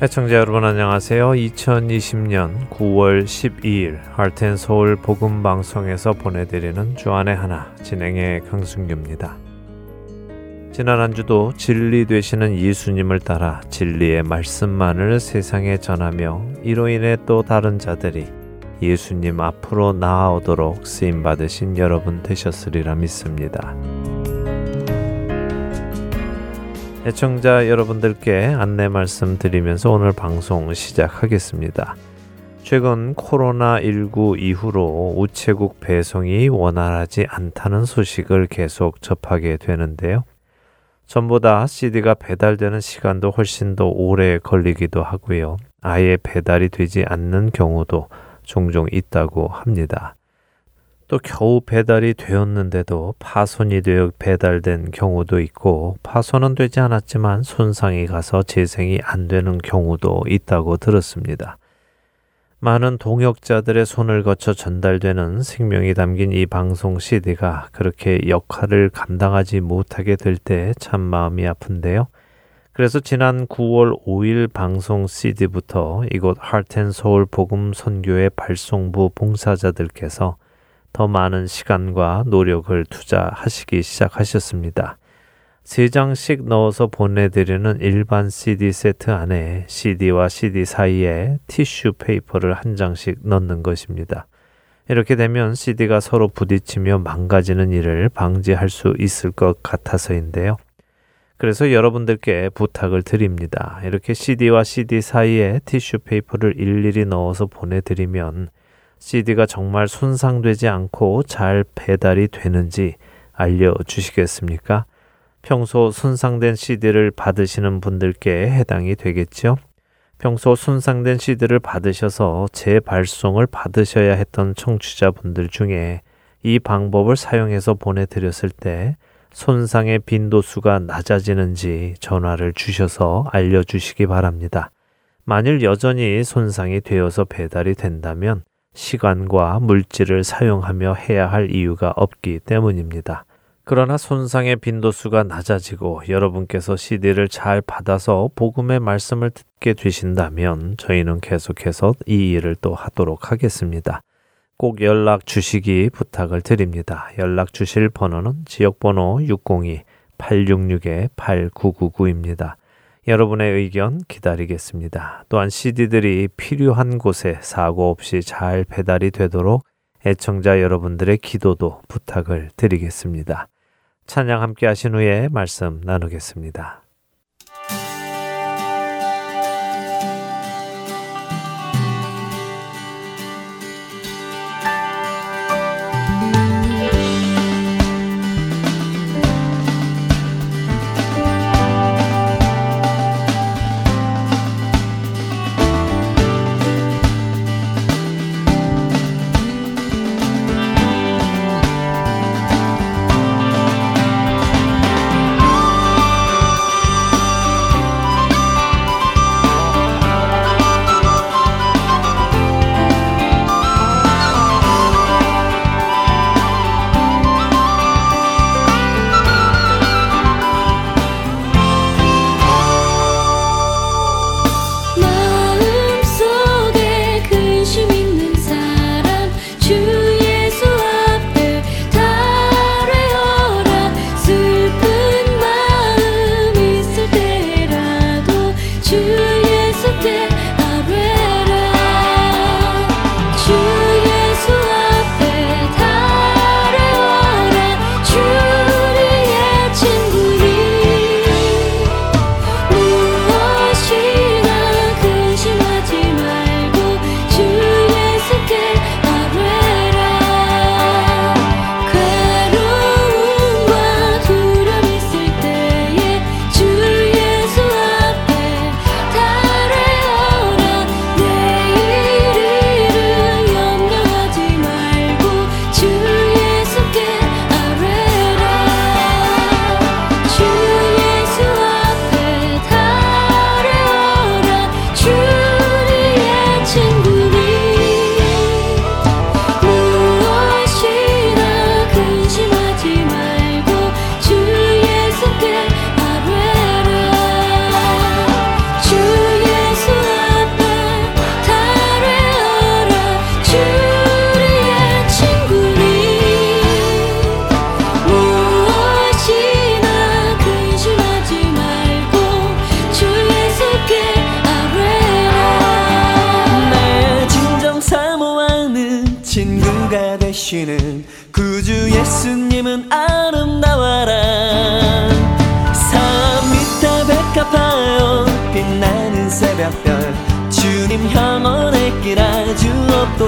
애청자 여러분 안녕하세요. 2020년 9월 12일 할텐 서울 복음 방송에서 보내드리는 주안의 하나 진행의 강승규입니다. 지난 한 주도 진리 되시는 예수님을 따라 진리의 말씀만을 세상에 전하며 이로 인해 또 다른 자들이 예수님 앞으로 나아오도록 쓰임 받으신 여러분 되셨으리라 믿습니다. 애청자 여러분들께 안내 말씀 드리면서 오늘 방송 시작하겠습니다. 최근 코로나19 이후로 우체국 배송이 원활하지 않다는 소식을 계속 접하게 되는데요. 전보다 CD가 배달되는 시간도 훨씬 더 오래 걸리기도 하고요. 아예 배달이 되지 않는 경우도 종종 있다고 합니다. 또 겨우 배달이 되었는데도 파손이 되어 배달된 경우도 있고 파손은 되지 않았지만 손상이 가서 재생이 안 되는 경우도 있다고 들었습니다. 많은 동역자들의 손을 거쳐 전달되는 생명이 담긴 이 방송 CD가 그렇게 역할을 감당하지 못하게 될 때 참 마음이 아픈데요. 그래서 지난 9월 5일 방송 CD부터 이곳 하트앤서울 복음 선교회 발송부 봉사자들께서 더 많은 시간과 노력을 투자하시기 시작하셨습니다. 세 장씩 넣어서 보내드리는 일반 CD 세트 안에 CD와 CD 사이에 티슈 페이퍼를 한 장씩 넣는 것입니다. 이렇게 되면 CD가 서로 부딪히며 망가지는 일을 방지할 수 있을 것 같아서인데요. 그래서 여러분들께 부탁을 드립니다. 이렇게 CD와 CD 사이에 티슈 페이퍼를 일일이 넣어서 보내드리면 CD가 정말 손상되지 않고 잘 배달이 되는지 알려주시겠습니까? 평소 손상된 CD를 받으시는 분들께 해당이 되겠죠? 평소 손상된 CD를 받으셔서 재발송을 받으셔야 했던 청취자분들 중에 이 방법을 사용해서 보내드렸을 때 손상의 빈도수가 낮아지는지 전화를 주셔서 알려주시기 바랍니다. 만일 여전히 손상이 되어서 배달이 된다면 시간과 물질을 사용하며 해야 할 이유가 없기 때문입니다. 그러나 손상의 빈도수가 낮아지고 여러분께서 CD를 잘 받아서 복음의 말씀을 듣게 되신다면 저희는 계속해서 이 일을 또 하도록 하겠습니다. 꼭 연락 주시기 부탁을 드립니다. 연락 주실 번호는 지역번호 602-866-8999입니다. 여러분의 의견 기다리겠습니다. 또한 CD들이 필요한 곳에 사고 없이 잘 배달이 되도록 애청자 여러분들의 기도도 부탁을 드리겠습니다. 찬양 함께 하신 후에 말씀 나누겠습니다.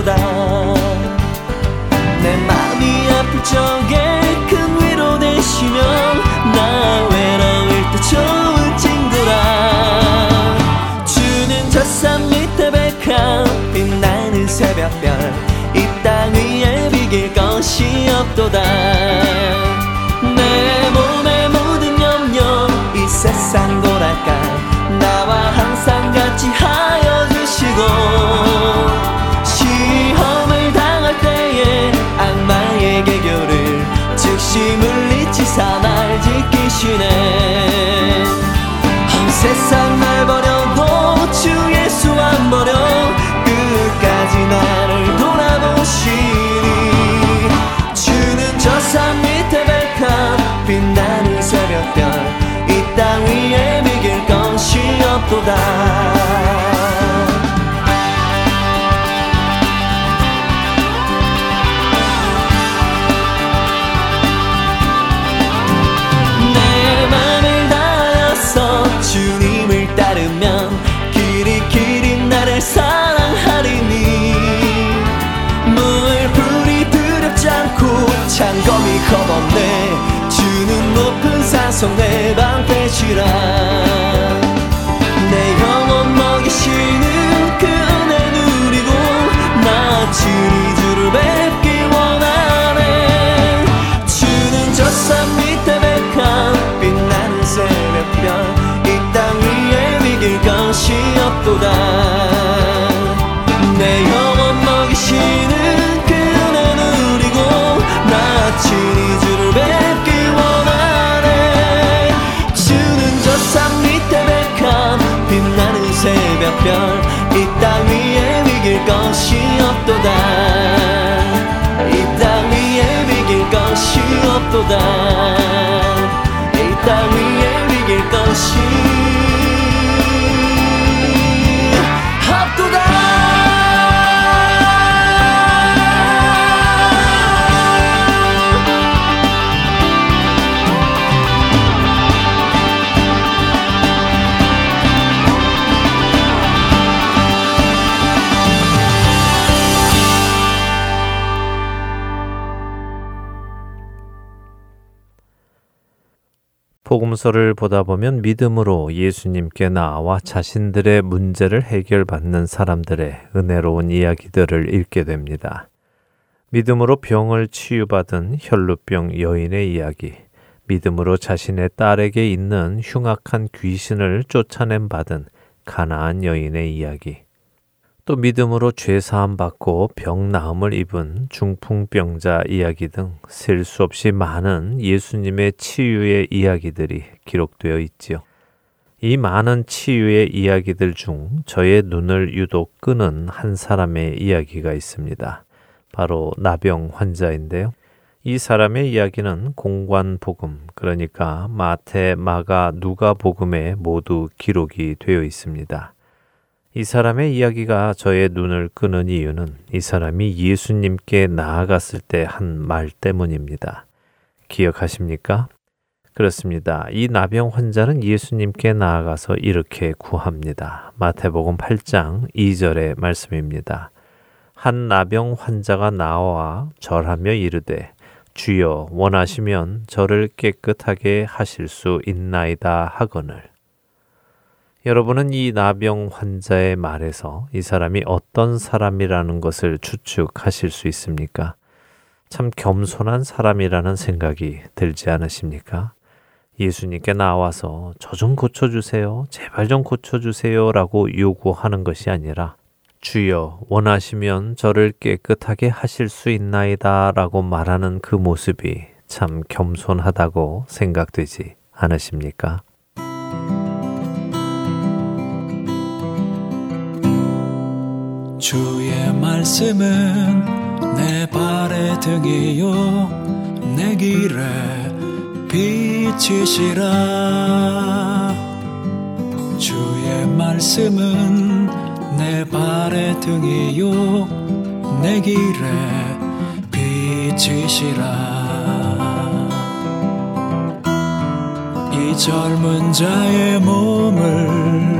없도다. 내 마음이 아플 적에 큰 위로 되시며 나 외로울 때 좋은 친구라. 주는 저산 밑에 백합 빛나는 새벽별 이 땅 위에 비길 것이 없도다. 내 몸의 모든 염려 이 세상 돌아가 나와 항상 같이 하여 주시고 창검이 겁없네. 주는 높은 산성 내 방패시라 없 복음서를 보다 보면 믿음으로 예수님께 나와 자신들의 문제를 해결받는 사람들의 은혜로운 이야기들을 읽게 됩니다. 믿음으로 병을 치유받은 혈루병 여인의 이야기, 믿음으로 자신의 딸에게 있는 흉악한 귀신을 쫓아낸 받은 가나안 여인의 이야기, 또 믿음으로 죄 사함 받고 병 나음을 입은 중풍병자 이야기 등 셀 수 없이 많은 예수님의 치유의 이야기들이 기록되어 있지요. 이 많은 치유의 이야기들 중 저의 눈을 유독 끄는 한 사람의 이야기가 있습니다. 바로 나병 환자인데요. 이 사람의 이야기는 공관 복음, 그러니까 마태, 마가, 누가 복음에 모두 기록이 되어 있습니다. 이 사람의 이야기가 저의 눈을 끄는 이유는 이 사람이 예수님께 나아갔을 때 한 말 때문입니다. 기억하십니까? 그렇습니다. 이 나병 환자는 예수님께 나아가서 이렇게 구합니다. 마태복음 8장 2절의 말씀입니다. 한 나병 환자가 나와 절하며 이르되 주여 원하시면 저를 깨끗하게 하실 수 있나이다 하거늘 여러분은 이 나병 환자의 말에서 이 사람이 어떤 사람이라는 것을 추측하실 수 있습니까? 참 겸손한 사람이라는 생각이 들지 않으십니까? 예수님께 나와서 저 좀 고쳐주세요. 제발 좀 고쳐주세요. 라고 요구하는 것이 아니라 주여 원하시면 저를 깨끗하게 하실 수 있나이다. 라고 말하는 그 모습이 참 겸손하다고 생각되지 않으십니까? 주의 말씀은 내 발의 등이요 내 길에 빛이시라. 주의 말씀은 내 발의 등이요 내 길에 빛이시라. 이 젊은 자의 몸을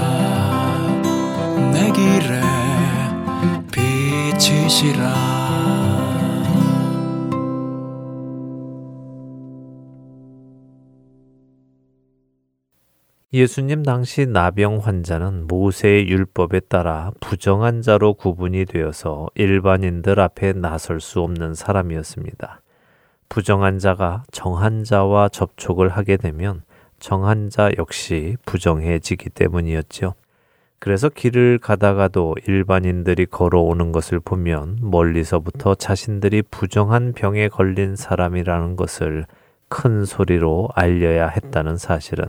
길에 빛이시라 예수님 당시 나병 환자는 모세의 율법에 따라 부정한 자로 구분이 되어서 일반인들 앞에 나설 수 없는 사람이었습니다. 부정한 자가 정한 자와 접촉을 하게 되면 정한 자 역시 부정해지기 때문이었죠. 그래서 길을 가다가도 일반인들이 걸어오는 것을 보면 멀리서부터 자신들이 부정한 병에 걸린 사람이라는 것을 큰 소리로 알려야 했다는 사실은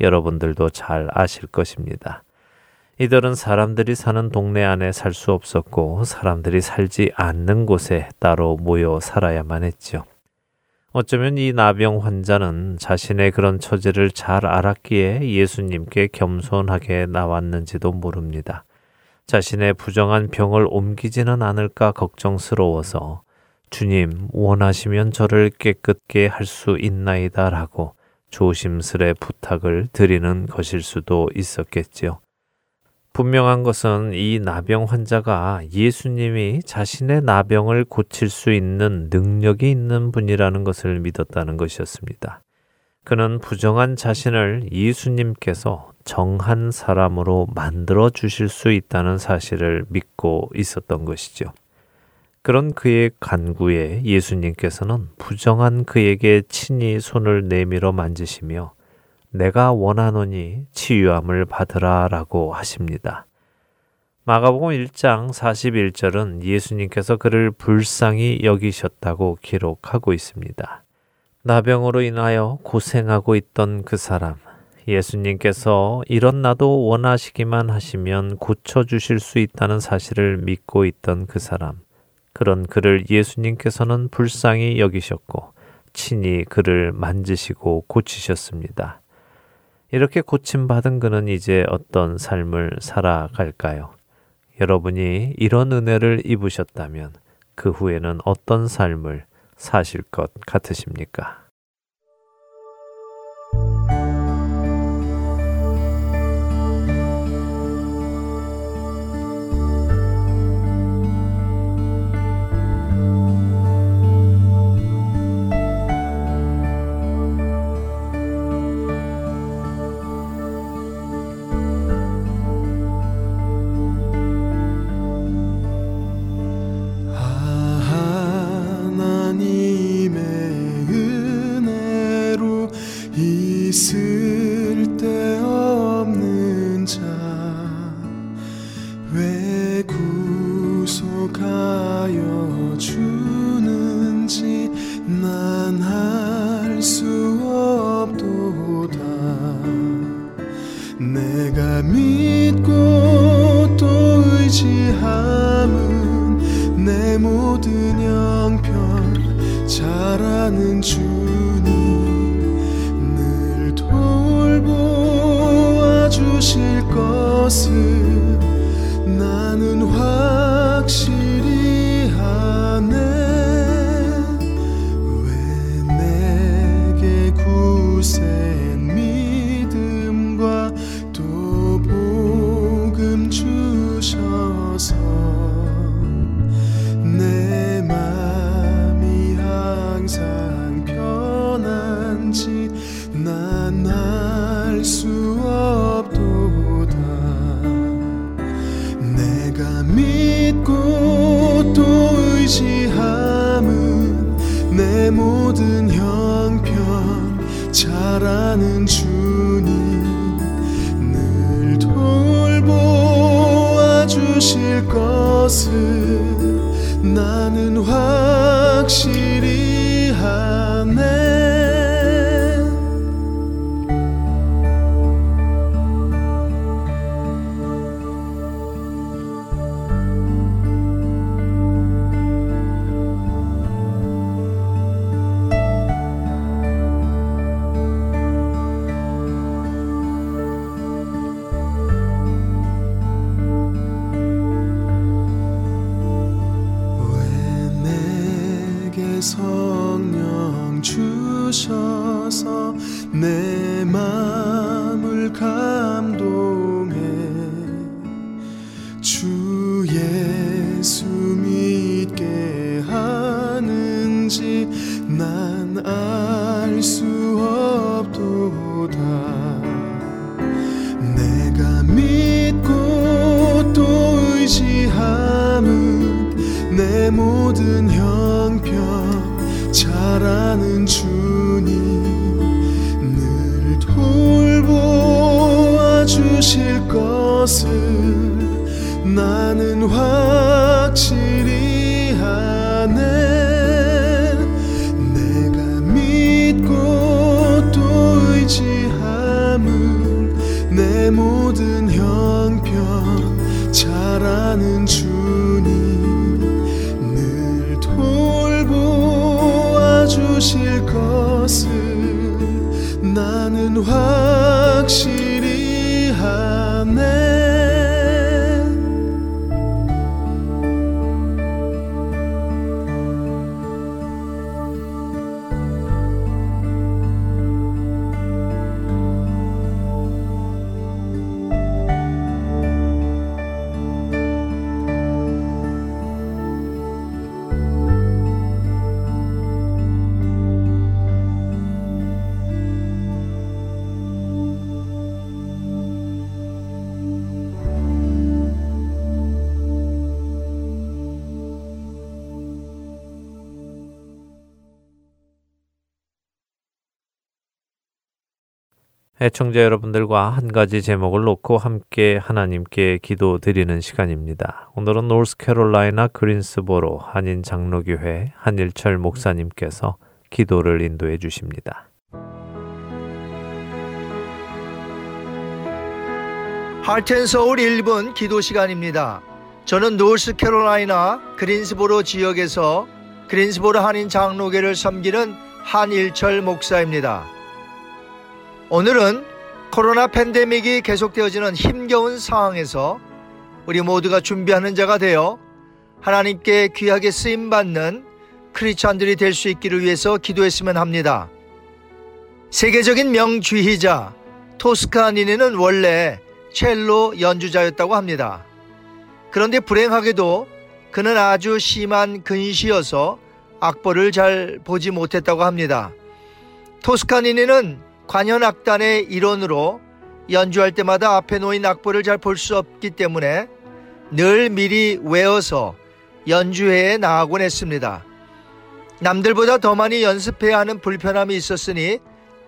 여러분들도 잘 아실 것입니다. 이들은 사람들이 사는 동네 안에 살 수 없었고 사람들이 살지 않는 곳에 따로 모여 살아야만 했죠. 어쩌면 이 나병 환자는 자신의 그런 처지를 잘 알았기에 예수님께 겸손하게 나왔는지도 모릅니다. 자신의 부정한 병을 옮기지는 않을까 걱정스러워서 주님, 원하시면 저를 깨끗게 할 수 있나이다 라고 조심스레 부탁을 드리는 것일 수도 있었겠지요. 분명한 것은 이 나병 환자가 예수님이 자신의 나병을 고칠 수 있는 능력이 있는 분이라는 것을 믿었다는 것이었습니다. 그는 부정한 자신을 예수님께서 정한 사람으로 만들어 주실 수 있다는 사실을 믿고 있었던 것이죠. 그런 그의 간구에 예수님께서는 부정한 그에게 친히 손을 내밀어 만지시며 내가 원하노니 치유함을 받으라 라고 하십니다. 마가복음 1장 41절은 예수님께서 그를 불쌍히 여기셨다고 기록하고 있습니다. 나병으로 인하여 고생하고 있던 그 사람, 예수님께서 이런 나도 원하시기만 하시면 고쳐주실 수 있다는 사실을 믿고 있던 그 사람, 그런 그를 예수님께서는 불쌍히 여기셨고, 친히 그를 만지시고 고치셨습니다. 이렇게 고침받은 그는 이제 어떤 삶을 살아갈까요? 여러분이 이런 은혜를 입으셨다면 그 후에는 어떤 삶을 사실 것 같으십니까? 모든 형편 잘 아는 주님 늘 돌보아 주실 애청자 여러분들과 한 가지 제목을 놓고 함께 하나님께 기도 드리는 시간입니다. 오늘은 노스캐롤라이나 그린스보로 한인 장로교회 한일철 목사님께서 기도를 인도해 주십니다. 하트앤 서울 1분 기도 시간입니다. 저는 노스캐롤라이나 그린스보로 지역에서 그린스보로 한인 장로교를 섬기는 한일철 목사입니다. 오늘은 코로나 팬데믹이 계속되어지는 힘겨운 상황에서 우리 모두가 준비하는 자가 되어 하나님께 귀하게 쓰임 받는 크리스천들이 될 수 있기를 위해서 기도했으면 합니다. 세계적인 명주희자 토스카니네는 원래 첼로 연주자였다고 합니다. 그런데 불행하게도 그는 아주 심한 근시여서 악보를 잘 보지 못했다고 합니다. 토스카니네는 관현악단의 일원으로 연주할 때마다 앞에 놓인 악보를 잘 볼 수 없기 때문에 늘 미리 외워서 연주회에 나가곤 했습니다. 남들보다 더 많이 연습해야 하는 불편함이 있었으니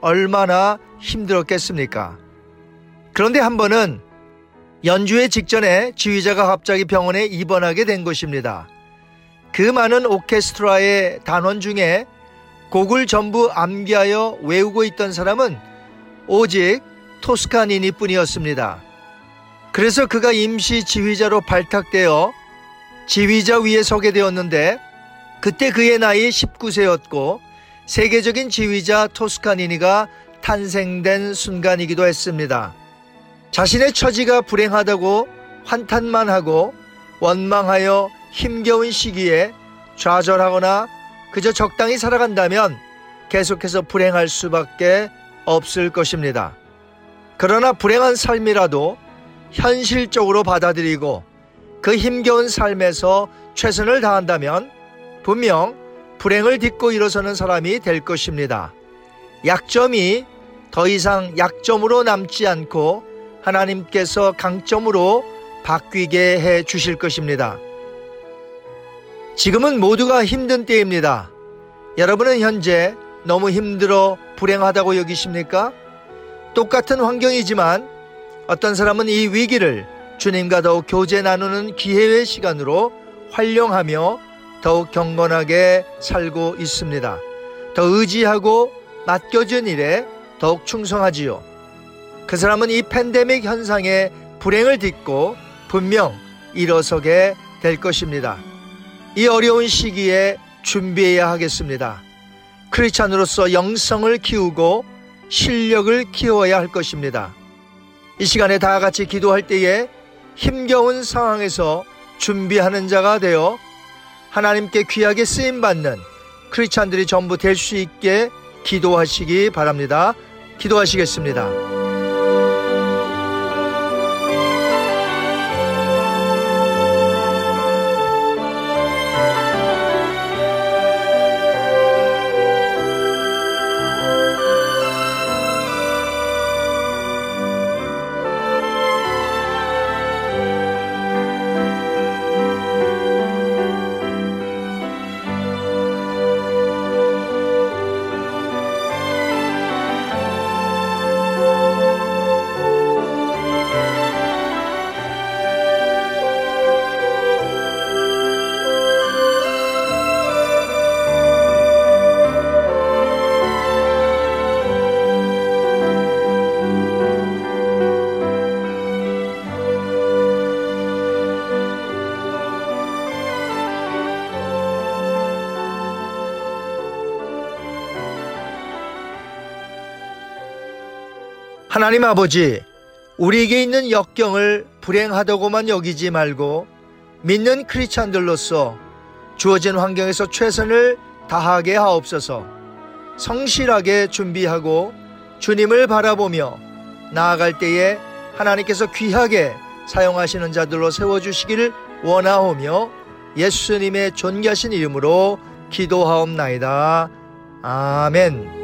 얼마나 힘들었겠습니까? 그런데 한 번은 연주회 직전에 지휘자가 갑자기 병원에 입원하게 된 것입니다. 그 많은 오케스트라의 단원 중에 곡을 전부 암기하여 외우고 있던 사람은 오직 토스카니니 뿐이었습니다. 그래서 그가 임시 지휘자로 발탁되어 지휘자 위에 서게 되었는데 그때 그의 나이 19세였고 세계적인 지휘자 토스카니니가 탄생된 순간이기도 했습니다. 자신의 처지가 불행하다고 환탄만 하고 원망하여 힘겨운 시기에 좌절하거나 그저 적당히 살아간다면 계속해서 불행할 수밖에 없을 것입니다. 그러나 불행한 삶이라도 현실적으로 받아들이고 그 힘겨운 삶에서 최선을 다한다면 분명 불행을 딛고 일어서는 사람이 될 것입니다. 약점이 더 이상 약점으로 남지 않고 하나님께서 강점으로 바뀌게 해 주실 것입니다. 지금은 모두가 힘든 때입니다. 여러분은 현재 너무 힘들어 불행하다고 여기십니까? 똑같은 환경이지만 어떤 사람은 이 위기를 주님과 더욱 교제 나누는 기회의 시간으로 활용하며 더욱 경건하게 살고 있습니다. 더 의지하고 맡겨진 일에 더욱 충성하지요. 그 사람은 이 팬데믹 현상의 불행을 딛고 분명 일어서게 될 것입니다. 이 어려운 시기에 준비해야 하겠습니다. 크리스찬으로서 영성을 키우고 실력을 키워야 할 것입니다. 이 시간에 다 같이 기도할 때에 힘겨운 상황에서 준비하는 자가 되어 하나님께 귀하게 쓰임 받는 크리스찬들이 전부 될 수 있게 기도하시기 바랍니다. 기도하시겠습니다. 하나님 아버지, 우리에게 있는 역경을 불행하다고만 여기지 말고 믿는 크리스찬들로서 주어진 환경에서 최선을 다하게 하옵소서. 성실하게 준비하고 주님을 바라보며 나아갈 때에 하나님께서 귀하게 사용하시는 자들로 세워주시기를 원하오며 예수님의 존귀하신 이름으로 기도하옵나이다. 아멘.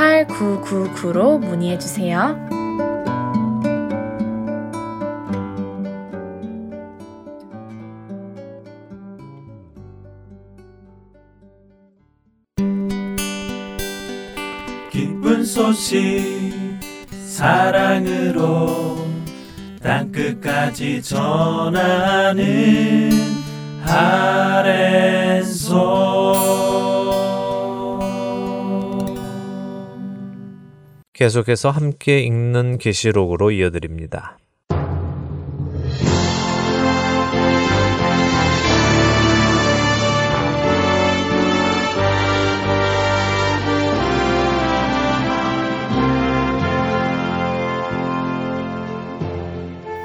602-866-8999로 문의해 주세요. 기쁜 소식 사랑으로 땅끝까지 전하는 아랜소 계속해서 함께 읽는 계시록으로 이어드립니다.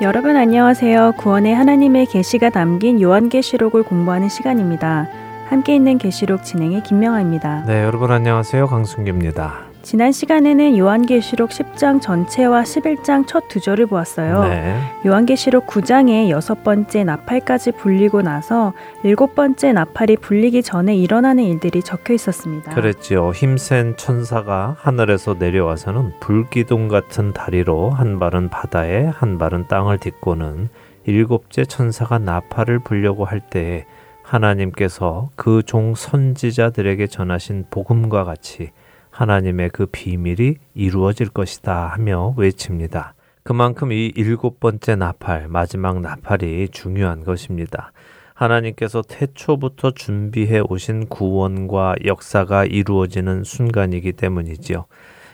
여러분 안녕하세요. 구원의 하나님의 계시가 담긴 요한계시록을 공부하는 시간입니다. 함께 있는 계시록 진행의 김명아입니다. 네, 여러분 안녕하세요. 강순기입니다. 지난 시간에는 요한계시록 10장 전체와 11장 첫 두 절을 보았어요. 네. 요한계시록 9장에 여섯 번째 나팔까지 불리고 나서 일곱 번째 나팔이 불리기 전에 일어나는 일들이 적혀 있었습니다. 그랬지요. 힘센 천사가 하늘에서 내려와서는 불기둥 같은 다리로 한 발은 바다에 한 발은 땅을 딛고는 일곱째 천사가 나팔을 불려고 할 때에 하나님께서 그 종 선지자들에게 전하신 복음과 같이 하나님의 그 비밀이 이루어질 것이다 하며 외칩니다. 그만큼 이 일곱 번째 나팔, 마지막 나팔이 중요한 것입니다. 하나님께서 태초부터 준비해 오신 구원과 역사가 이루어지는 순간이기 때문이지요.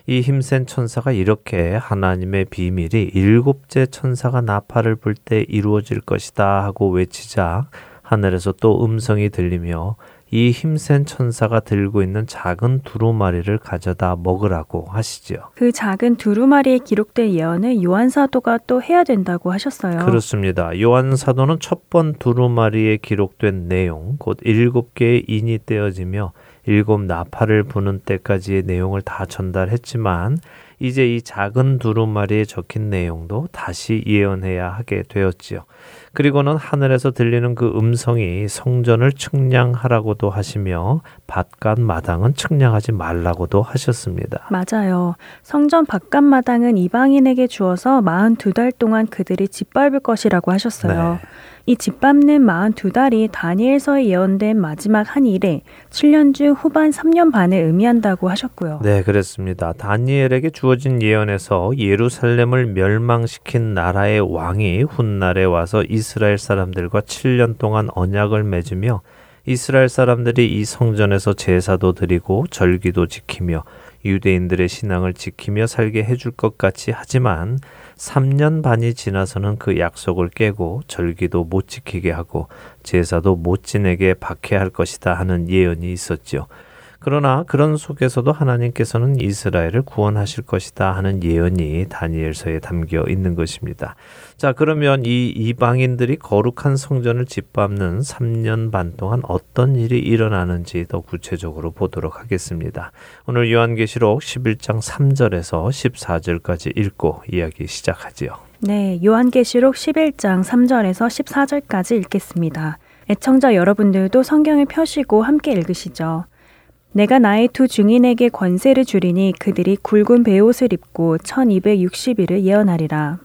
이 힘센 천사가 이렇게 하나님의 비밀이 일곱째 천사가 나팔을 불 때 이루어질 것이다 하고 외치자 하늘에서 또 음성이 들리며 이 힘센 천사가 들고 있는 작은 두루마리를 가져다 먹으라고 하시지요. 그 작은 두루마리에 기록된 예언을 요한 사도가 또 해야 된다고 하셨어요. 그렇습니다. 요한 사도는 첫 번 두루마리에 기록된 내용, 곧 일곱 개의 인이 떼어지며 일곱 나팔을 부는 때까지의 내용을 다 전달했지만 이제 이 작은 두루마리에 적힌 내용도 다시 예언해야 하게 되었지요. 그리고는 하늘에서 들리는 그 음성이 성전을 측량하라고도 하시며 바깥 마당은 측량하지 말라고도 하셨습니다. 맞아요. 성전 바깥 마당은 이방인에게 주어서 42달 동안 그들이 짓밟을 것이라고 하셨어요. 네. 이 짓밟는 42달이 다니엘서에 예언된 마지막 한 일에 7년 중 후반 3년 반을 의미한다고 하셨고요. 네, 그렇습니다. 다니엘에게 주어진 예언에서 예루살렘을 멸망시킨 나라의 왕이 훗날에 와서 이스라엘 사람들과 7년 동안 언약을 맺으며 이스라엘 사람들이 이 성전에서 제사도 드리고 절기도 지키며 유대인들의 신앙을 지키며 살게 해줄 것 같이 하지만 3년 반이 지나서는 그 약속을 깨고 절기도 못 지키게 하고 제사도 못 지내게 박해할 것이다 하는 예언이 있었지요. 그러나 그런 속에서도 하나님께서는 이스라엘을 구원하실 것이다 하는 예언이 다니엘서에 담겨 있는 것입니다. 자, 그러면 이 이방인들이 거룩한 성전을 짓밟는 3년 반 동안 어떤 일이 일어나는지 더 구체적으로 보도록 하겠습니다. 오늘 요한계시록 11장 3절에서 14절까지 읽고 이야기 시작하지요. 네, 요한계시록 11장 3절에서 14절까지 읽겠습니다. 애청자 여러분들도 성경을 펴시고 함께 읽으시죠. 내가 나의 두 증인에게 권세를 주리니 그들이 굵은 베옷을 입고 1260일을 예언하리라.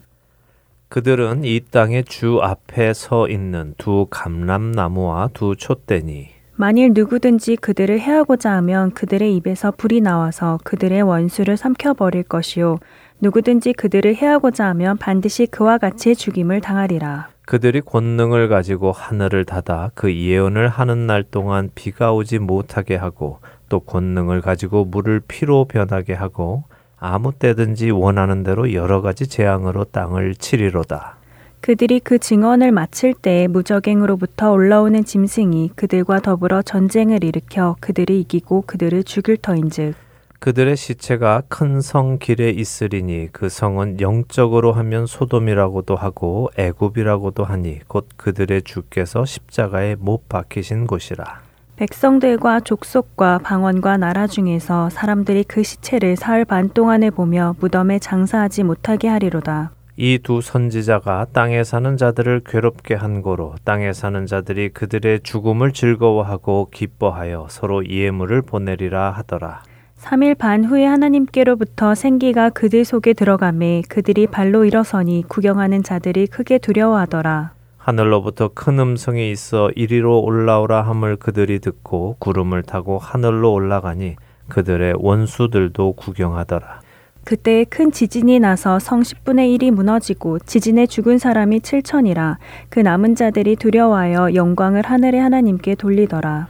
그들은 이 땅의 주 앞에 서 있는 두 감람나무와 두 촛대니 만일 누구든지 그들을 해하고자 하면 그들의 입에서 불이 나와서 그들의 원수를 삼켜버릴 것이요. 누구든지 그들을 해하고자 하면 반드시 그와 같이 죽임을 당하리라. 그들이 권능을 가지고 하늘을 닫아 그 예언을 하는 날 동안 비가 오지 못하게 하고 또 권능을 가지고 물을 피로 변하게 하고 아무 때든지 원하는 대로 여러 가지 재앙으로 땅을 치리로다. 그들이 그 증언을 마칠 때 무적행으로부터 올라오는 짐승이 그들과 더불어 전쟁을 일으켜 그들을 이기고 그들을 죽일 터인즉 그들의 시체가 큰 성 길에 있으리니 그 성은 영적으로 하면 소돔이라고도 하고 애굽이라고도 하니 곧 그들의 주께서 십자가에 못 박히신 곳이라. 백성들과 족속과 방언과 나라 중에서 사람들이 그 시체를 사흘 반 동안을 보며 무덤에 장사하지 못하게 하리로다. 이 두 선지자가 땅에 사는 자들을 괴롭게 한 고로 땅에 사는 자들이 그들의 죽음을 즐거워하고 기뻐하여 서로 예물을 보내리라 하더라. 3일 반 후에 하나님께로부터 생기가 그들 속에 들어가매 그들이 발로 일어서니 구경하는 자들이 크게 두려워하더라. 하늘로부터 큰 음성이 있어 이리로 올라오라 함을 그들이 듣고 구름을 타고 하늘로 올라가니 그들의 원수들도 구경하더라. 그때 큰 지진이 나서 성 10분의 1이 무너지고 지진에 죽은 사람이 7천이라 그 남은 자들이 두려워하여 영광을 하늘의 하나님께 돌리더라.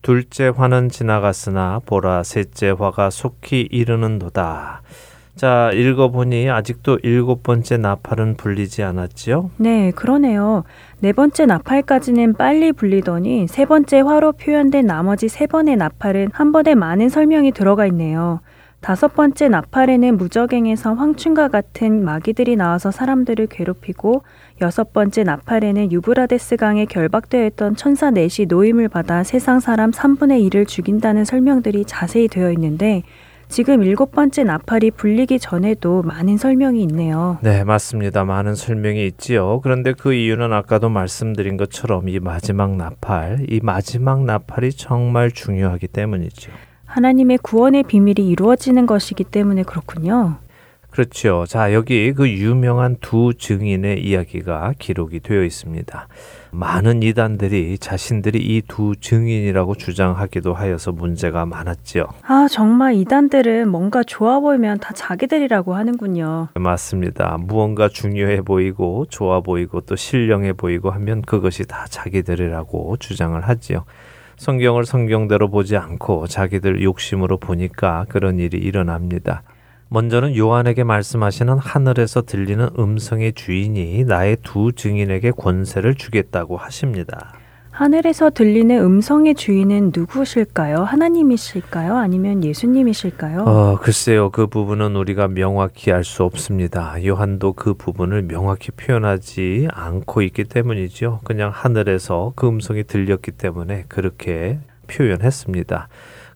둘째 화는 지나갔으나 보라 셋째 화가 속히 이르는도다. 자, 읽어보니 아직도 일곱 번째 나팔은 불리지 않았지요? 네, 그러네요. 네 번째 나팔까지는 빨리 불리더니 세 번째 화로 표현된 나머지 세 번의 나팔은 한 번에 많은 설명이 들어가 있네요. 다섯 번째 나팔에는 무적행에서 황충과 같은 마귀들이 나와서 사람들을 괴롭히고 여섯 번째 나팔에는 유브라데스 강에 결박되어 있던 천사 넷이 노임을 받아 세상 사람 3분의 1을 죽인다는 설명들이 자세히 되어 있는데 지금 일곱 번째 나팔이 불리기 전에도 많은 설명이 있네요. 네, 맞습니다. 많은 설명이 있지요. 그런데 그 이유는 아까도 말씀드린 것처럼 이 마지막 나팔, 이 마지막 나팔이 정말 중요하기 때문이죠. 하나님의 구원의 비밀이 이루어지는 것이기 때문에 그렇군요. 그렇죠. 자, 여기 그 유명한 두 증인의 이야기가 기록이 되어 있습니다. 많은 이단들이 자신들이 이 두 증인이라고 주장하기도 하여서 문제가 많았죠. 아, 정말 이단들은 뭔가 좋아 보이면 다 자기들이라고 하는군요. 맞습니다. 무언가 중요해 보이고 좋아 보이고 또 신령해 보이고 하면 그것이 다 자기들이라고 주장을 하지요. 성경을 성경대로 보지 않고 자기들 욕심으로 보니까 그런 일이 일어납니다. 먼저는 요한에게 말씀하시는 하늘에서 들리는 음성의 주인이 나의 두 증인에게 권세를 주겠다고 하십니다. 하늘에서 들리는 음성의 주인은 누구실까요? 하나님이실까요? 아니면 예수님이실까요? 어, 글쎄요. 그 부분은 우리가 명확히 알 수 없습니다. 요한도 그 부분을 명확히 표현하지 않고 있기 때문이죠. 그냥 하늘에서 그 음성이 들렸기 때문에 그렇게 표현했습니다.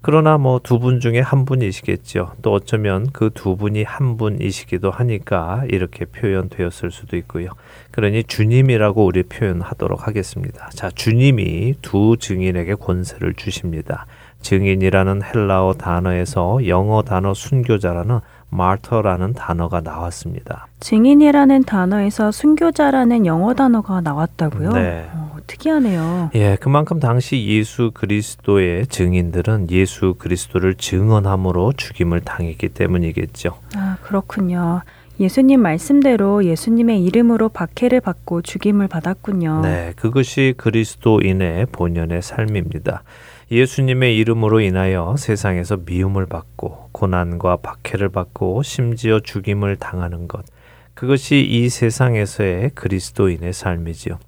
그러나 뭐 두 분 중에 한 분이시겠죠. 또 어쩌면 그 두 분이 한 분이시기도 하니까 이렇게 표현되었을 수도 있고요. 그러니 주님이라고 우리 표현하도록 하겠습니다. 자, 주님이 두 증인에게 권세를 주십니다. 증인이라는 헬라어 단어에서 영어 단어 순교자라는 마터라는 단어가 나왔습니다. 증인이라는 단어에서 순교자라는 영어 단어가 나왔다고요? 네. 어, 특이하네요. 예, 그만큼 당시 예수 그리스도의 증인들은 예수 그리스도를 증언함으로 죽임을 당했기 때문이겠죠. 아, 그렇군요. 예수님 말씀대로 예수님의 이름으로 박해를 받고 죽임을 받았군요. 네, 그것이 그리스도인의 본연의 삶입니다. 예수님의 이름으로 인하여 세상에서 미움을 받고 고난과 박해를 받고 심지어 죽임을 당하는 것. 그것이 이 세상에서의 그리스도인의 삶이지요.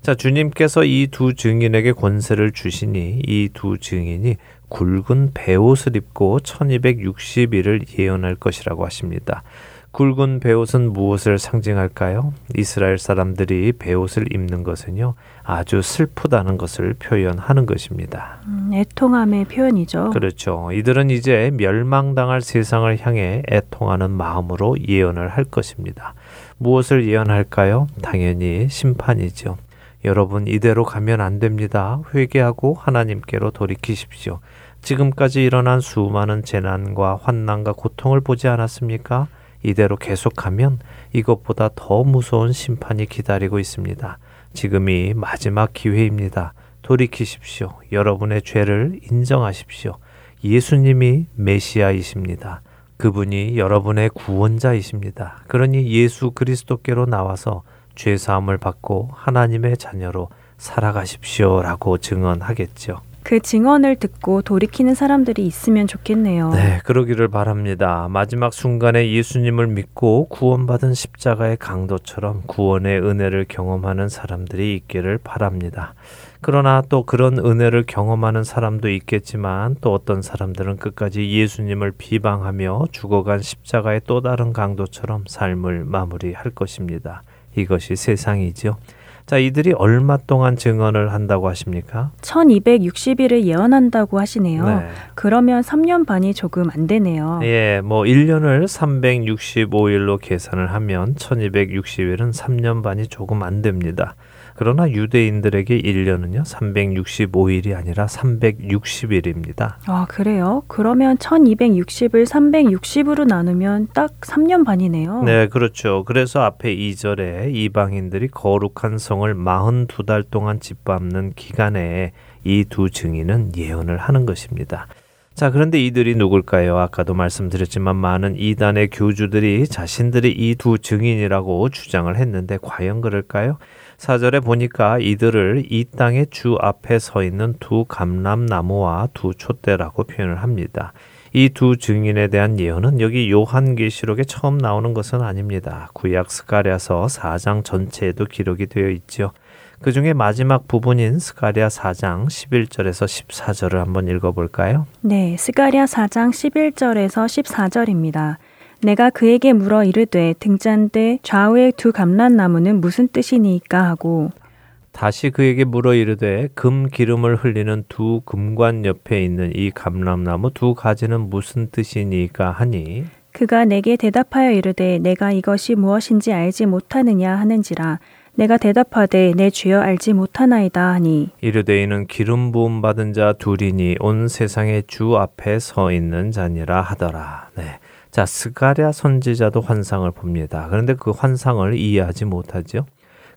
자, 주님께서 이 두 증인에게 권세를 주시니 이 두 증인이 굵은 베옷을 입고 1260일을 예언할 것이라고 하십니다. 굵은 베옷은 무엇을 상징할까요? 이스라엘 사람들이 베옷을 입는 것은요, 아주 슬프다는 것을 표현하는 것입니다. 음, 애통함의 표현이죠. 그렇죠. 이들은 이제 멸망당할 세상을 향해 애통하는 마음으로 예언을 할 것입니다. 무엇을 예언할까요? 당연히 심판이죠. 여러분, 이대로 가면 안 됩니다. 회개하고 하나님께로 돌이키십시오. 지금까지 일어난 수많은 재난과 환난과 고통을 보지 않았습니까? 이대로 계속하면 이것보다 더 무서운 심판이 기다리고 있습니다. 지금이 마지막 기회입니다. 돌이키십시오. 여러분의 죄를 인정하십시오. 예수님이 메시아이십니다. 그분이 여러분의 구원자이십니다. 그러니 예수 그리스도께로 나와서 죄 사함을 받고 하나님의 자녀로 살아가십시오라고 증언하겠죠. 그 증언을 듣고 돌이키는 사람들이 있으면 좋겠네요. 네, 그러기를 바랍니다. 마지막 순간에 예수님을 믿고 구원받은 십자가의 강도처럼 구원의 은혜를 경험하는 사람들이 있기를 바랍니다. 그러나 또 그런 은혜를 경험하는 사람도 있겠지만 또 어떤 사람들은 끝까지 예수님을 비방하며 죽어간 십자가의 또 다른 강도처럼 삶을 마무리할 것입니다. 이것이 세상이지요. 자, 이들이 얼마 동안 증언을 한다고 하십니까? 1260일을 예언한다고 하시네요. 네. 그러면 3년 반이 조금 안 되네요. 예, 뭐 1년을 365일로 계산을 하면 1260일은 3년 반이 조금 안 됩니다. 그러나 유대인들에게 1년은요, 365일이 아니라 360일입니다. 아, 그래요? 그러면 1260을 360으로 나누면 딱 3년 반이네요. 네, 그렇죠. 그래서 앞에 2절에 이방인들이 거룩한 성을 42달 동안 짓밟는 기간에 이 두 증인은 예언을 하는 것입니다. 자, 그런데 이들이 누굴까요? 아까도 말씀드렸지만 많은 이단의 교주들이 자신들이 이 두 증인이라고 주장을 했는데 과연 그럴까요? 사절에 보니까 이들을 이 땅의 주 앞에 서 있는 두 감람나무와 두 촛대라고 표현을 합니다. 이두 증인에 대한 예언은 여기 요한계시록에 처음 나오는 것은 아닙니다. 구약 스가랴서 4장 전체에도 기록이 되어 있죠. 그 중에 마지막 부분인 스가랴 4장 11절에서 14절을 한번 읽어볼까요? 네, 스가랴 4장 11절에서 14절입니다. 내가 그에게 물어 이르되 등잔대 좌우의 두 감람나무는 무슨 뜻이니까 하고 다시 그에게 물어 이르되 금 기름을 흘리는 두 금관 옆에 있는 이 감람나무 두 가지는 무슨 뜻이니까 하니 그가 내게 대답하여 이르되 내가 이것이 무엇인지 알지 못하느냐 하는지라 내가 대답하되 내 주여 알지 못하나이다 하니 이르되 이는 기름 부음 받은 자 둘이니 온 세상의 주 앞에 서 있는 자니라 하더라. 네. 자, 스가랴 선지자도 환상을 봅니다. 그런데 그 환상을 이해하지 못하죠.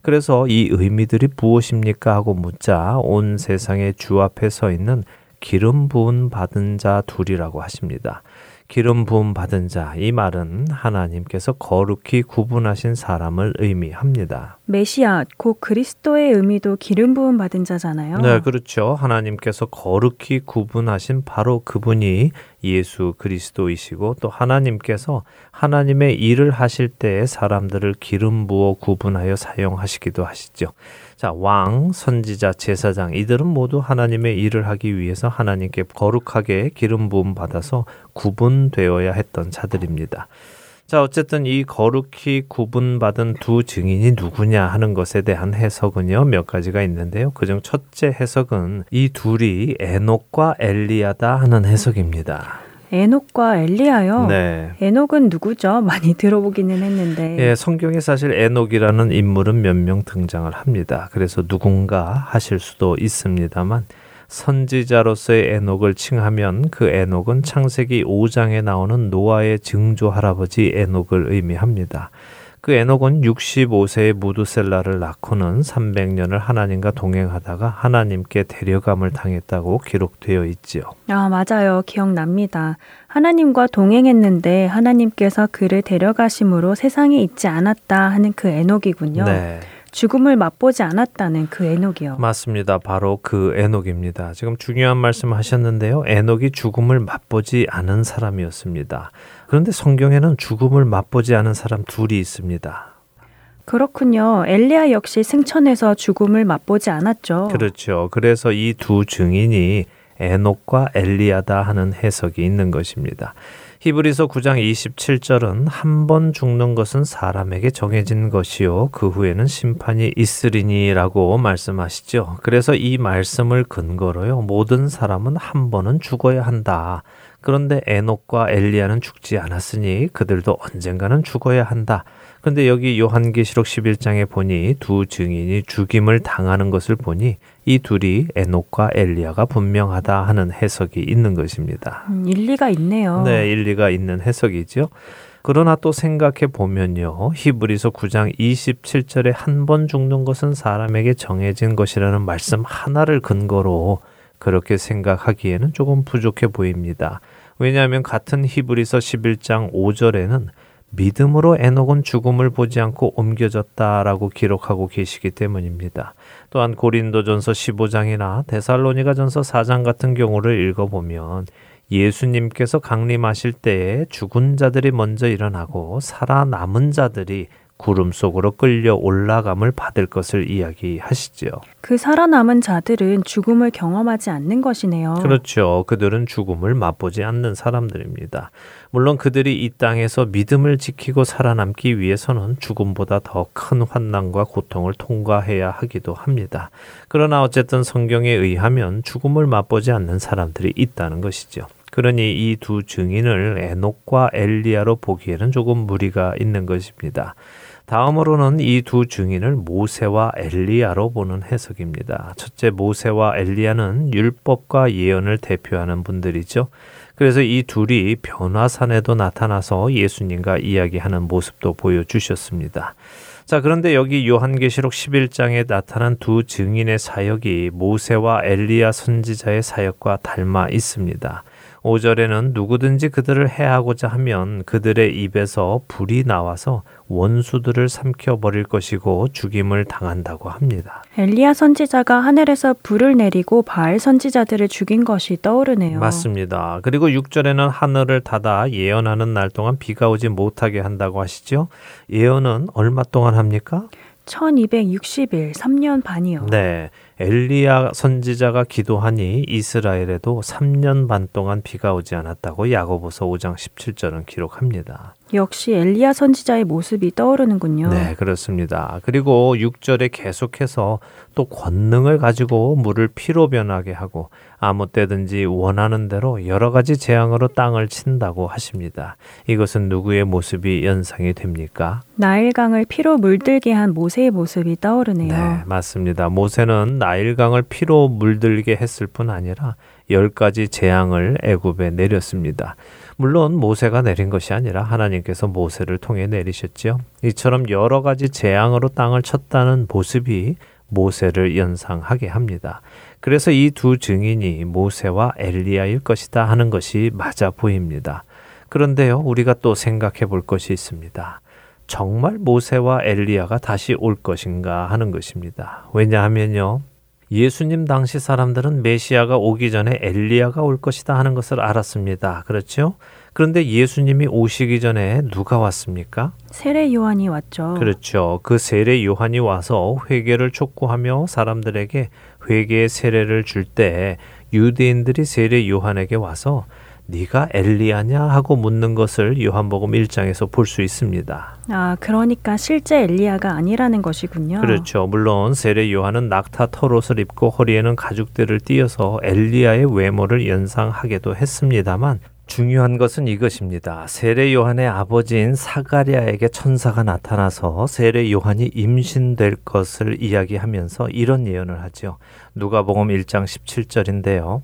그래서 이 의미들이 무엇입니까 하고 묻자 온 세상의 주 앞에 서 있는 기름 부은 받은 자 둘이라고 하십니다. 기름 부음 받은 자, 이 말은 하나님께서 거룩히 구분하신 사람을 의미합니다. 메시아 곧 그리스도의 의미도 기름 부음 받은 자잖아요. 네, 그렇죠. 하나님께서 거룩히 구분하신 바로 그분이 예수 그리스도이시고 또 하나님께서 하나님의 일을 하실 때에 사람들을 기름 부어 구분하여 사용하시기도 하시죠. 자, 왕, 선지자, 제사장 이들은 모두 하나님의 일을 하기 위해서 하나님께 거룩하게 기름 부음 받아서 구분되어야 했던 자들입니다. 자, 어쨌든 이 거룩히 구분받은 두 증인이 누구냐 하는 것에 대한 해석은요, 몇 가지가 있는데요. 그중 첫째 해석은 이 둘이 에녹과 엘리야다 하는 해석입니다. 에녹과 엘리야요. 네. 에녹은 누구죠? 많이 들어보기는 했는데. 예, 성경에 사실 에녹이라는 인물은 몇 명 등장을 합니다. 그래서 누군가 하실 수도 있습니다만 선지자로서의 에녹을 칭하면 그 에녹은 창세기 5장에 나오는 노아의 증조 할아버지 에녹을 의미합니다. 그 에녹은 65세의 무두셀라를 낳고는 300년을 하나님과 동행하다가 하나님께 데려감을 당했다고 기록되어 있지요. 아, 맞아요. 기억납니다. 하나님과 동행했는데 하나님께서 그를 데려가심으로 세상에 있지 않았다 하는 그 에녹이군요. 네. 죽음을 맛보지 않았다는 그 에녹이요. 맞습니다. 바로 그 에녹입니다. 지금 중요한 말씀 하셨는데요. 에녹이 죽음을 맛보지 않은 사람이었습니다. 그런데 성경에는 죽음을 맛보지 않은 사람 둘이 있습니다. 그렇군요. 엘리야 역시 승천해서 죽음을 맛보지 않았죠. 그렇죠. 그래서 이 두 증인이 에녹과 엘리야다 하는 해석이 있는 것입니다. 히브리서 9장 27절은 한 번 죽는 것은 사람에게 정해진 것이요 그 후에는 심판이 있으리니라고 말씀하시죠. 그래서 이 말씀을 근거로요 모든 사람은 한 번은 죽어야 한다. 그런데 에녹과 엘리야는 죽지 않았으니 그들도 언젠가는 죽어야 한다. 근데 여기 요한계시록 11장에 보니 두 증인이 죽임을 당하는 것을 보니 이 둘이 에녹과 엘리야가 분명하다 하는 해석이 있는 것입니다. 음, 일리가 있네요. 네, 일리가 있는 해석이죠. 그러나 또 생각해 보면요. 히브리서 9장 27절에 한 번 죽는 것은 사람에게 정해진 것이라는 말씀 하나를 근거로 그렇게 생각하기에는 조금 부족해 보입니다. 왜냐하면 같은 히브리서 11장 5절에는 믿음으로 에녹은 죽음을 보지 않고 옮겨졌다라고 기록하고 계시기 때문입니다. 또한 고린도전서 15장이나 데살로니가전서 4장 같은 경우를 읽어보면 예수님께서 강림하실 때에 죽은 자들이 먼저 일어나고 살아남은 자들이 구름 속으로 끌려 올라감을 받을 것을 이야기하시지요. 그 살아남은 자들은 죽음을 경험하지 않는 것이네요. 그렇죠. 그들은 죽음을 맛보지 않는 사람들입니다. 물론 그들이 이 땅에서 믿음을 지키고 살아남기 위해서는 죽음보다 더 큰 환난과 고통을 통과해야 하기도 합니다. 그러나 어쨌든 성경에 의하면 죽음을 맛보지 않는 사람들이 있다는 것이죠. 그러니 이 두 증인을 에녹과 엘리야로 보기에는 조금 무리가 있는 것입니다. 다음으로는 이 두 증인을 모세와 엘리야로 보는 해석입니다. 첫째 모세와 엘리야는 율법과 예언을 대표하는 분들이죠. 그래서 이 둘이 변화산에도 나타나서 예수님과 이야기하는 모습도 보여주셨습니다. 자, 그런데 여기 요한계시록 11장에 나타난 두 증인의 사역이 모세와 엘리야 선지자의 사역과 닮아 있습니다. 5절에는 누구든지 그들을 해하고자 하면 그들의 입에서 불이 나와서 원수들을 삼켜 버릴 것이고 죽임을 당한다고 합니다. 엘리야 선지자가 하늘에서 불을 내리고 바알 선지자들을 죽인 것이 떠오르네요. 맞습니다. 그리고 6절에는 하늘을 닫아 예언하는 날 동안 비가 오지 못하게 한다고 하시죠. 예언은 얼마 동안 합니까? 1260일, 3년 반이요. 네. 엘리야 선지자가 기도하니 이스라엘에도 3년 반 동안 비가 오지 않았다고 야고보서 5장 17절은 기록합니다. 역시 엘리야 선지자의 모습이 떠오르는군요. 네, 그렇습니다. 그리고 6절에 계속해서 또 권능을 가지고 물을 피로 변하게 하고 아무 때든지 원하는 대로 여러 가지 재앙으로 땅을 친다고 하십니다. 이것은 누구의 모습이 연상이 됩니까? 나일강을 피로 물들게 한 모세의 모습이 떠오르네요. 네, 맞습니다. 모세는 나일강을 피로 물들게 했을 뿐 아니라 열 가지 재앙을 애굽에 내렸습니다. 물론 모세가 내린 것이 아니라 하나님께서 모세를 통해 내리셨지요. 이처럼 여러 가지 재앙으로 땅을 쳤다는 모습이 모세를 연상하게 합니다. 그래서 이 두 증인이 모세와 엘리야일 것이다 하는 것이 맞아 보입니다. 그런데요, 우리가 또 생각해 볼 것이 있습니다. 정말 모세와 엘리야가 다시 올 것인가 하는 것입니다. 왜냐하면요, 예수님 당시 사람들은 메시아가 오기 전에 엘리야가 올 것이다 하는 것을 알았습니다. 그렇죠? 그런데 예수님이 오시기 전에 누가 왔습니까? 세례 요한이 왔죠. 그렇죠. 그 세례 요한이 와서 회개를 촉구하며 사람들에게 회개의 세례를 줄 때 유대인들이 세례 요한에게 와서 네가 엘리야냐 하고 묻는 것을 요한복음 1장에서 볼 수 있습니다. 아, 그러니까 실제 엘리야가 아니라는 것이군요. 그렇죠. 물론 세례 요한은 낙타 털옷을 입고 허리에는 가죽들을 띄어서 엘리야의 외모를 연상하게도 했습니다만 중요한 것은 이것입니다. 세례 요한의 아버지인 사가랴에게 천사가 나타나서 세례 요한이 임신될 것을 이야기하면서 이런 예언을 하죠. 누가복음 1장 17절인데요.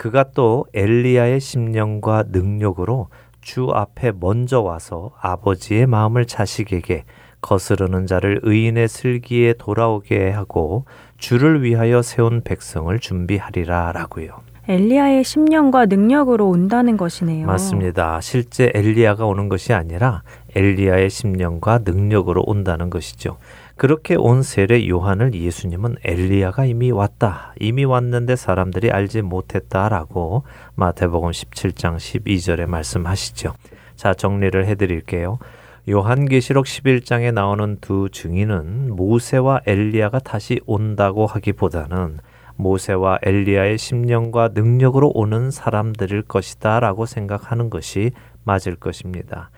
그가 또 엘리야의 심령과 능력으로 주 앞에 먼저 와서 아버지의 마음을 자식에게 거스르는 자를 의인의 슬기에 돌아오게 하고 주를 위하여 세운 백성을 준비하리라라고요. 엘리야의 심령과 능력으로 온다는 것이네요. 맞습니다. 실제 엘리야가 오는 것이 아니라 엘리야의 심령과 능력으로 온다는 것이죠. 그렇게 온 세례 요한을 예수님은 엘리야가 이미 왔다. 이미 왔는데 사람들이 알지 못했다라고 마태복음 17장 12절에 말씀하시죠. 자, 정리를 해 드릴게요. 요한계시록 11장에 나오는 두 증인은 모세와 엘리야가 다시 온다고 하기보다는 모세와 엘리야의 심령과 능력으로 오는 사람들일 것이다라고 생각하는 것이 맞을 것입니다.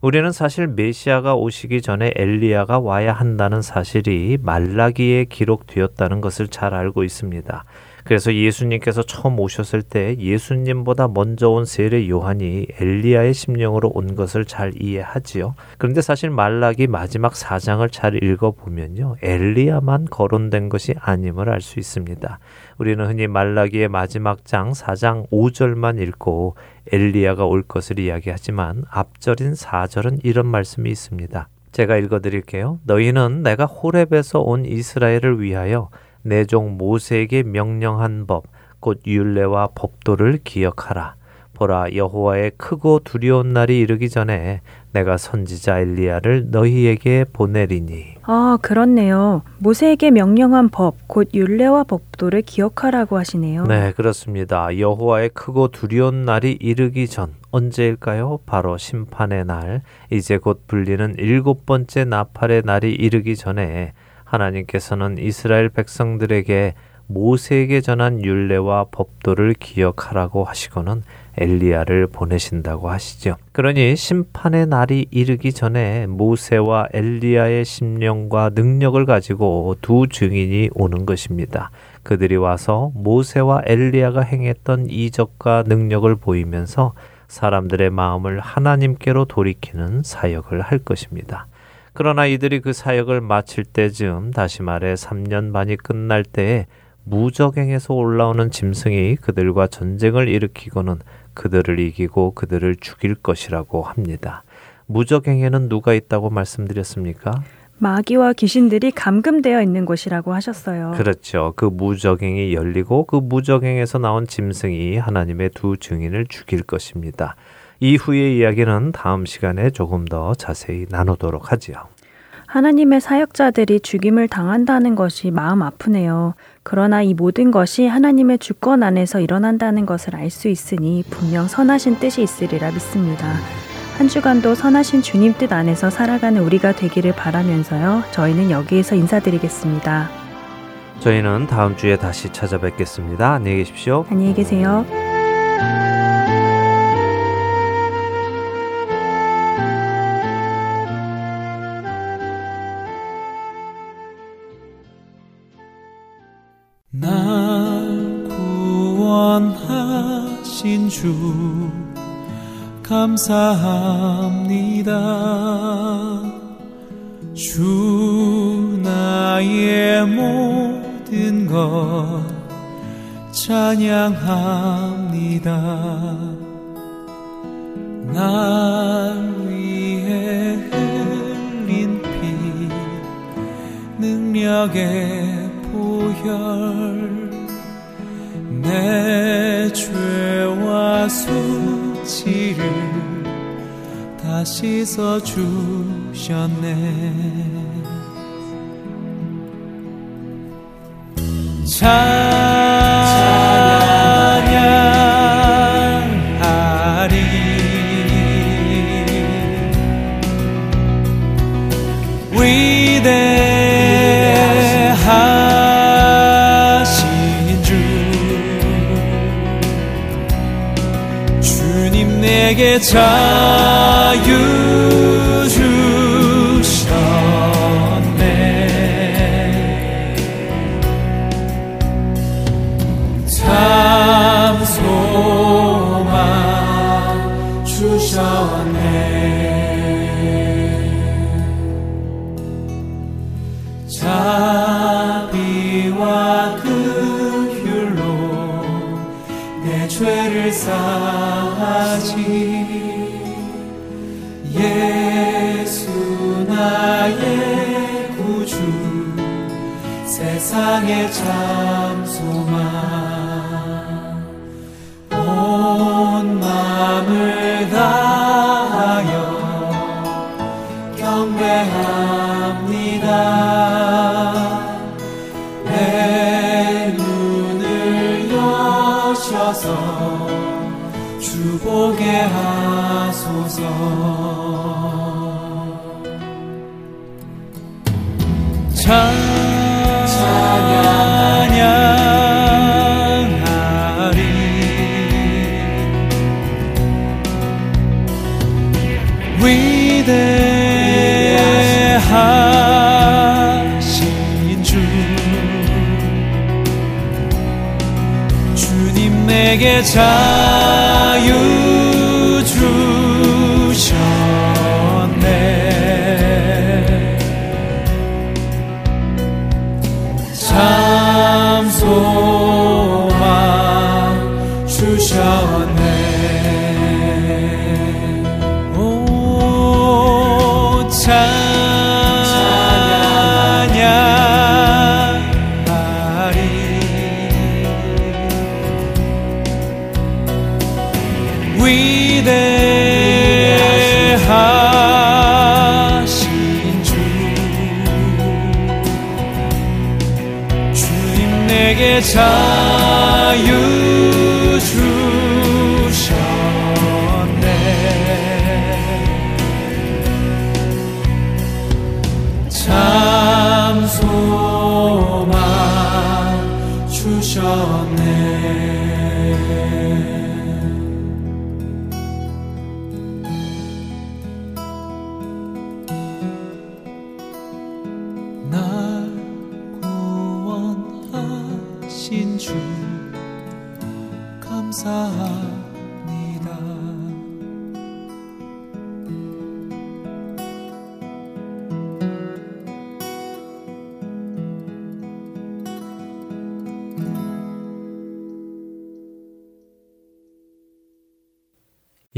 우리는 사실 메시아가 오시기 전에 엘리야가 와야 한다는 사실이 말라기에 기록되었다는 것을 잘 알고 있습니다. 그래서 예수님께서 처음 오셨을 때 예수님보다 먼저 온 세례 요한이 엘리야의 심령으로 온 것을 잘 이해하지요. 그런데 사실 말라기 마지막 사장을 잘 읽어보면요. 엘리야만 거론된 것이 아님을 알 수 있습니다. 우리는 흔히 말라기의 마지막 장 4장 5절만 읽고 엘리야가 올 것을 이야기하지만 앞절인 4절은 이런 말씀이 있습니다. 제가 읽어 드릴게요. 너희는 내가 호렙에서 온 이스라엘을 위하여 내 종 모세에게 명령한 법, 곧 율례와 법도를 기억하라. 보라 여호와의 크고 두려운 날이 이르기 전에 내가 선지자 엘리야를 너희에게 보내리니. 아, 그렇네요. 모세에게 명령한 법, 곧 율례와 법도를 기억하라고 하시네요. 네, 그렇습니다. 여호와의 크고 두려운 날이 이르기 전 언제일까요? 바로 심판의 날, 이제 곧 불리는 일곱 번째 나팔의 날이 이르기 전에 하나님께서는 이스라엘 백성들에게 모세에게 전한 율례와 법도를 기억하라고 하시고는 엘리야를 보내신다고 하시죠. 그러니 심판의 날이 이르기 전에 모세와 엘리야의 심령과 능력을 가지고 두 증인이 오는 것입니다. 그들이 와서 모세와 엘리야가 행했던 이적과 능력을 보이면서 사람들의 마음을 하나님께로 돌이키는 사역을 할 것입니다. 그러나 이들이 그 사역을 마칠 때쯤 다시 말해 3년 반이 끝날 때에 무적행에서 올라오는 짐승이 그들과 전쟁을 일으키고는 그들을 이기고 그들을 죽일 것이라고 합니다. 무적행에는 누가 있다고 말씀드렸습니까? 마귀와 귀신들이 감금되어 있는 곳이라고 하셨어요. 그렇죠. 그 무적행이 열리고 그 무적행에서 나온 짐승이 하나님의 두 증인을 죽일 것입니다. 이후의 이야기는 다음 시간에 조금 더 자세히 나누도록 하지요. 하나님의 사역자들이 죽임을 당한다는 것이 마음 아프네요. 그러나 이 모든 것이 하나님의 주권 안에서 일어난다는 것을 알 수 있으니 분명 선하신 뜻이 있으리라 믿습니다. 한 주간도 선하신 주님 뜻 안에서 살아가는 우리가 되기를 바라면서요. 저희는 여기에서 인사드리겠습니다. 저희는 다음 주에 다시 찾아뵙겠습니다. 안녕히 계십시오. 안녕히 계세요. 구원하신 주 감사합니다. 주 나의 모든 것 찬양합니다. 날 위해 흘린 피 능력의 보혈 내 죄와 수치를 다 씻어 주셨네. 찬 내게 자유 주 내 내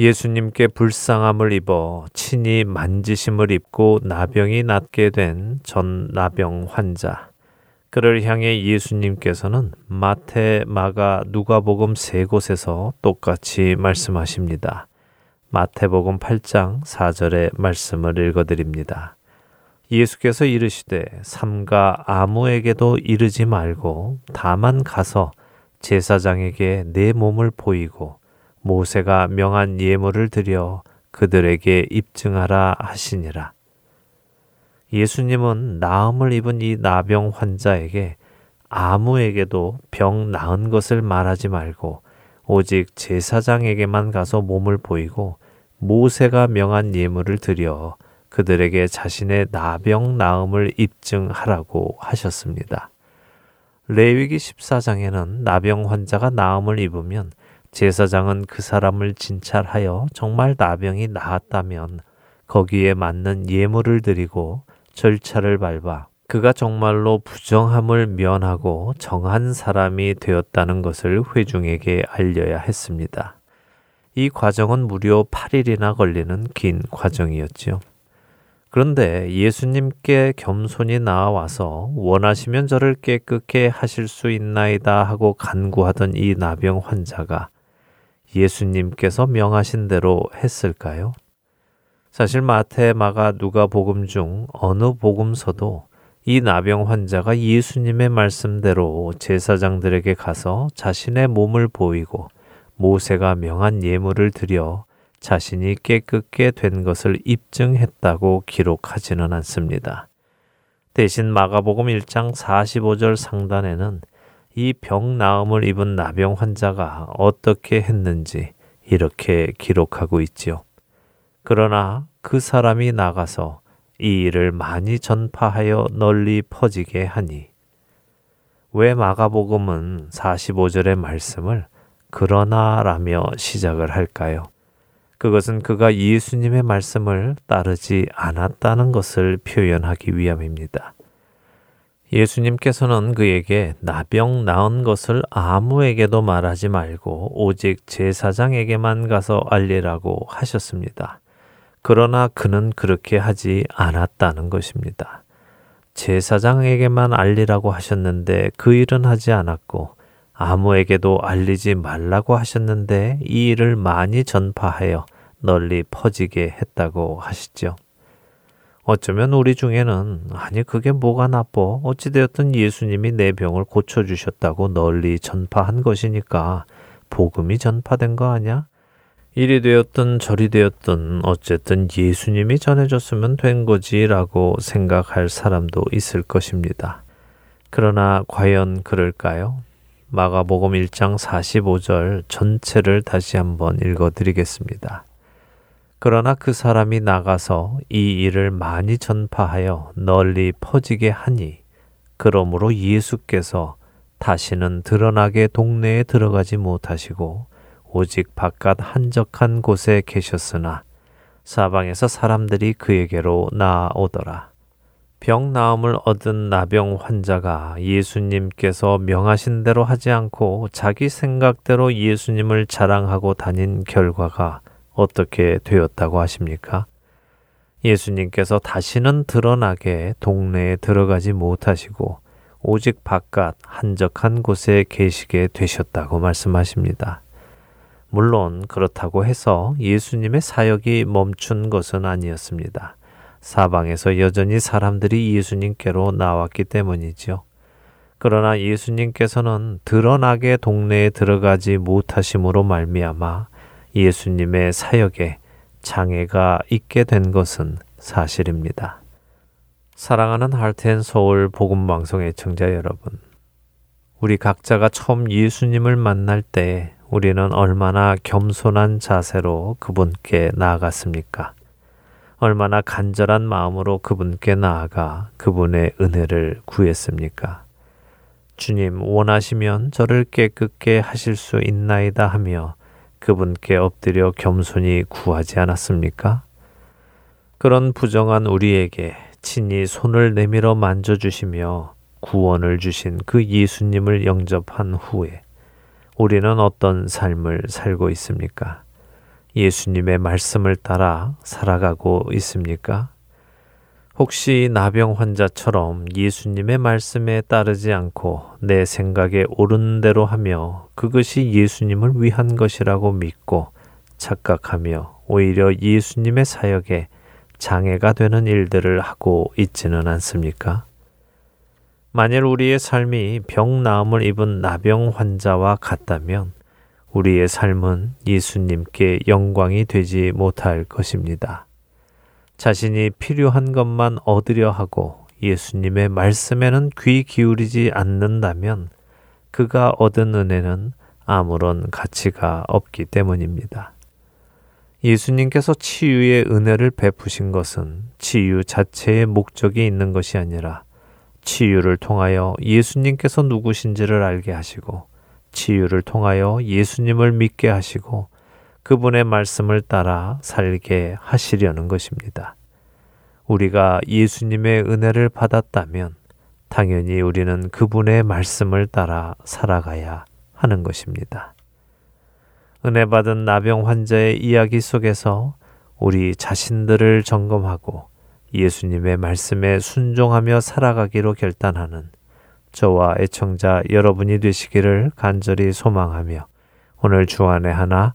예수님께 불쌍함을 입어 친히 만지심을 입고 나병이 낫게 된 전 나병 환자. 그를 향해 예수님께서는 마태, 마가, 누가복음 세 곳에서 똑같이 말씀하십니다. 마태복음 8장 4절의 말씀을 읽어 드립니다. 예수께서 이르시되 삼가 아무에게도 이르지 말고 다만 가서 제사장에게 내 몸을 보이고 모세가 명한 예물을 드려 그들에게 입증하라 하시니라. 예수님은 나음을 입은 이 나병 환자에게 아무에게도 병 나은 것을 말하지 말고 오직 제사장에게만 가서 몸을 보이고 모세가 명한 예물을 드려 그들에게 자신의 나병 나음을 입증하라고 하셨습니다. 레위기 14장에는 나병 환자가 나음을 입으면 제사장은 그 사람을 진찰하여 정말 나병이 나았다면 거기에 맞는 예물을 드리고 절차를 밟아 그가 정말로 부정함을 면하고 정한 사람이 되었다는 것을 회중에게 알려야 했습니다. 이 과정은 무려 8일이나 걸리는 긴 과정이었지요. 그런데 예수님께 겸손히 나와서 원하시면 저를 깨끗게 하실 수 있나이다 하고 간구하던 이 나병 환자가 예수님께서 명하신 대로 했을까요? 사실 마태, 마가, 누가 복음 중 어느 복음서도 이 나병 환자가 예수님의 말씀대로 제사장들에게 가서 자신의 몸을 보이고 모세가 명한 예물을 드려 자신이 깨끗게 된 것을 입증했다고 기록하지는 않습니다. 대신 마가복음 1장 45절 상단에는 이 병 나음을 입은 나병 환자가 어떻게 했는지 이렇게 기록하고 있지요. 그러나 그 사람이 나가서 이 일을 많이 전파하여 널리 퍼지게 하니 왜 마가복음은 45절의 말씀을 그러나라며 시작을 할까요? 그것은 그가 예수님의 말씀을 따르지 않았다는 것을 표현하기 위함입니다. 예수님께서는 그에게 나병 나은 것을 아무에게도 말하지 말고 오직 제사장에게만 가서 알리라고 하셨습니다. 그러나 그는 그렇게 하지 않았다는 것입니다. 제사장에게만 알리라고 하셨는데 그 일은 하지 않았고 아무에게도 알리지 말라고 하셨는데 이 일을 많이 전파하여 널리 퍼지게 했다고 하시죠. 어쩌면 우리 중에는 아니 그게 뭐가 나빠 어찌되었든 예수님이 내 병을 고쳐주셨다고 널리 전파한 것이니까 복음이 전파된 거 아냐? 이리 되었든 저리 되었든 어쨌든 예수님이 전해줬으면 된 거지라고 생각할 사람도 있을 것입니다. 그러나 과연 그럴까요? 마가복음 1장 45절 전체를 다시 한번 읽어 드리겠습니다. 그러나 그 사람이 나가서 이 일을 많이 전파하여 널리 퍼지게 하니 그러므로 예수께서 다시는 드러나게 동네에 들어가지 못하시고 오직 바깥 한적한 곳에 계셨으나 사방에서 사람들이 그에게로 나아오더라. 병 나음을 얻은 나병 환자가 예수님께서 명하신 대로 하지 않고 자기 생각대로 예수님을 자랑하고 다닌 결과가 어떻게 되었다고 하십니까? 예수님께서 다시는 드러나게 동네에 들어가지 못하시고 오직 바깥 한적한 곳에 계시게 되셨다고 말씀하십니다. 물론 그렇다고 해서 예수님의 사역이 멈춘 것은 아니었습니다. 사방에서 여전히 사람들이 예수님께로 나왔기 때문이지요. 그러나 예수님께서는 드러나게 동네에 들어가지 못하심으로 말미암아 예수님의 사역에 장애가 있게 된 것은 사실입니다. 사랑하는 할텐 서울 복음 방송의 청자 여러분. 우리 각자가 처음 예수님을 만날 때 우리는 얼마나 겸손한 자세로 그분께 나아갔습니까? 얼마나 간절한 마음으로 그분께 나아가 그분의 은혜를 구했습니까? 주님, 원하시면 저를 깨끗게 하실 수 있나이다 하며 그분께 엎드려 겸손히 구하지 않았습니까? 그런 부정한 우리에게 친히 손을 내밀어 만져주시며 구원을 주신 그 예수님을 영접한 후에 우리는 어떤 삶을 살고 있습니까? 예수님의 말씀을 따라 살아가고 있습니까? 혹시 나병 환자처럼 예수님의 말씀에 따르지 않고 내 생각에 옳은 대로 하며 그것이 예수님을 위한 것이라고 믿고 착각하며 오히려 예수님의 사역에 장애가 되는 일들을 하고 있지는 않습니까? 만일 우리의 삶이 병 나음을 입은 나병 환자와 같다면 우리의 삶은 예수님께 영광이 되지 못할 것입니다. 자신이 필요한 것만 얻으려 하고 예수님의 말씀에는 귀 기울이지 않는다면 그가 얻은 은혜는 아무런 가치가 없기 때문입니다. 예수님께서 치유의 은혜를 베푸신 것은 치유 자체의 목적이 있는 것이 아니라 치유를 통하여 예수님께서 누구신지를 알게 하시고 치유를 통하여 예수님을 믿게 하시고 그분의 말씀을 따라 살게 하시려는 것입니다. 우리가 예수님의 은혜를 받았다면 당연히 우리는 그분의 말씀을 따라 살아가야 하는 것입니다. 은혜 받은 나병 환자의 이야기 속에서 우리 자신들을 점검하고 예수님의 말씀에 순종하며 살아가기로 결단하는 저와 애청자 여러분이 되시기를 간절히 소망하며 오늘 주안의 하나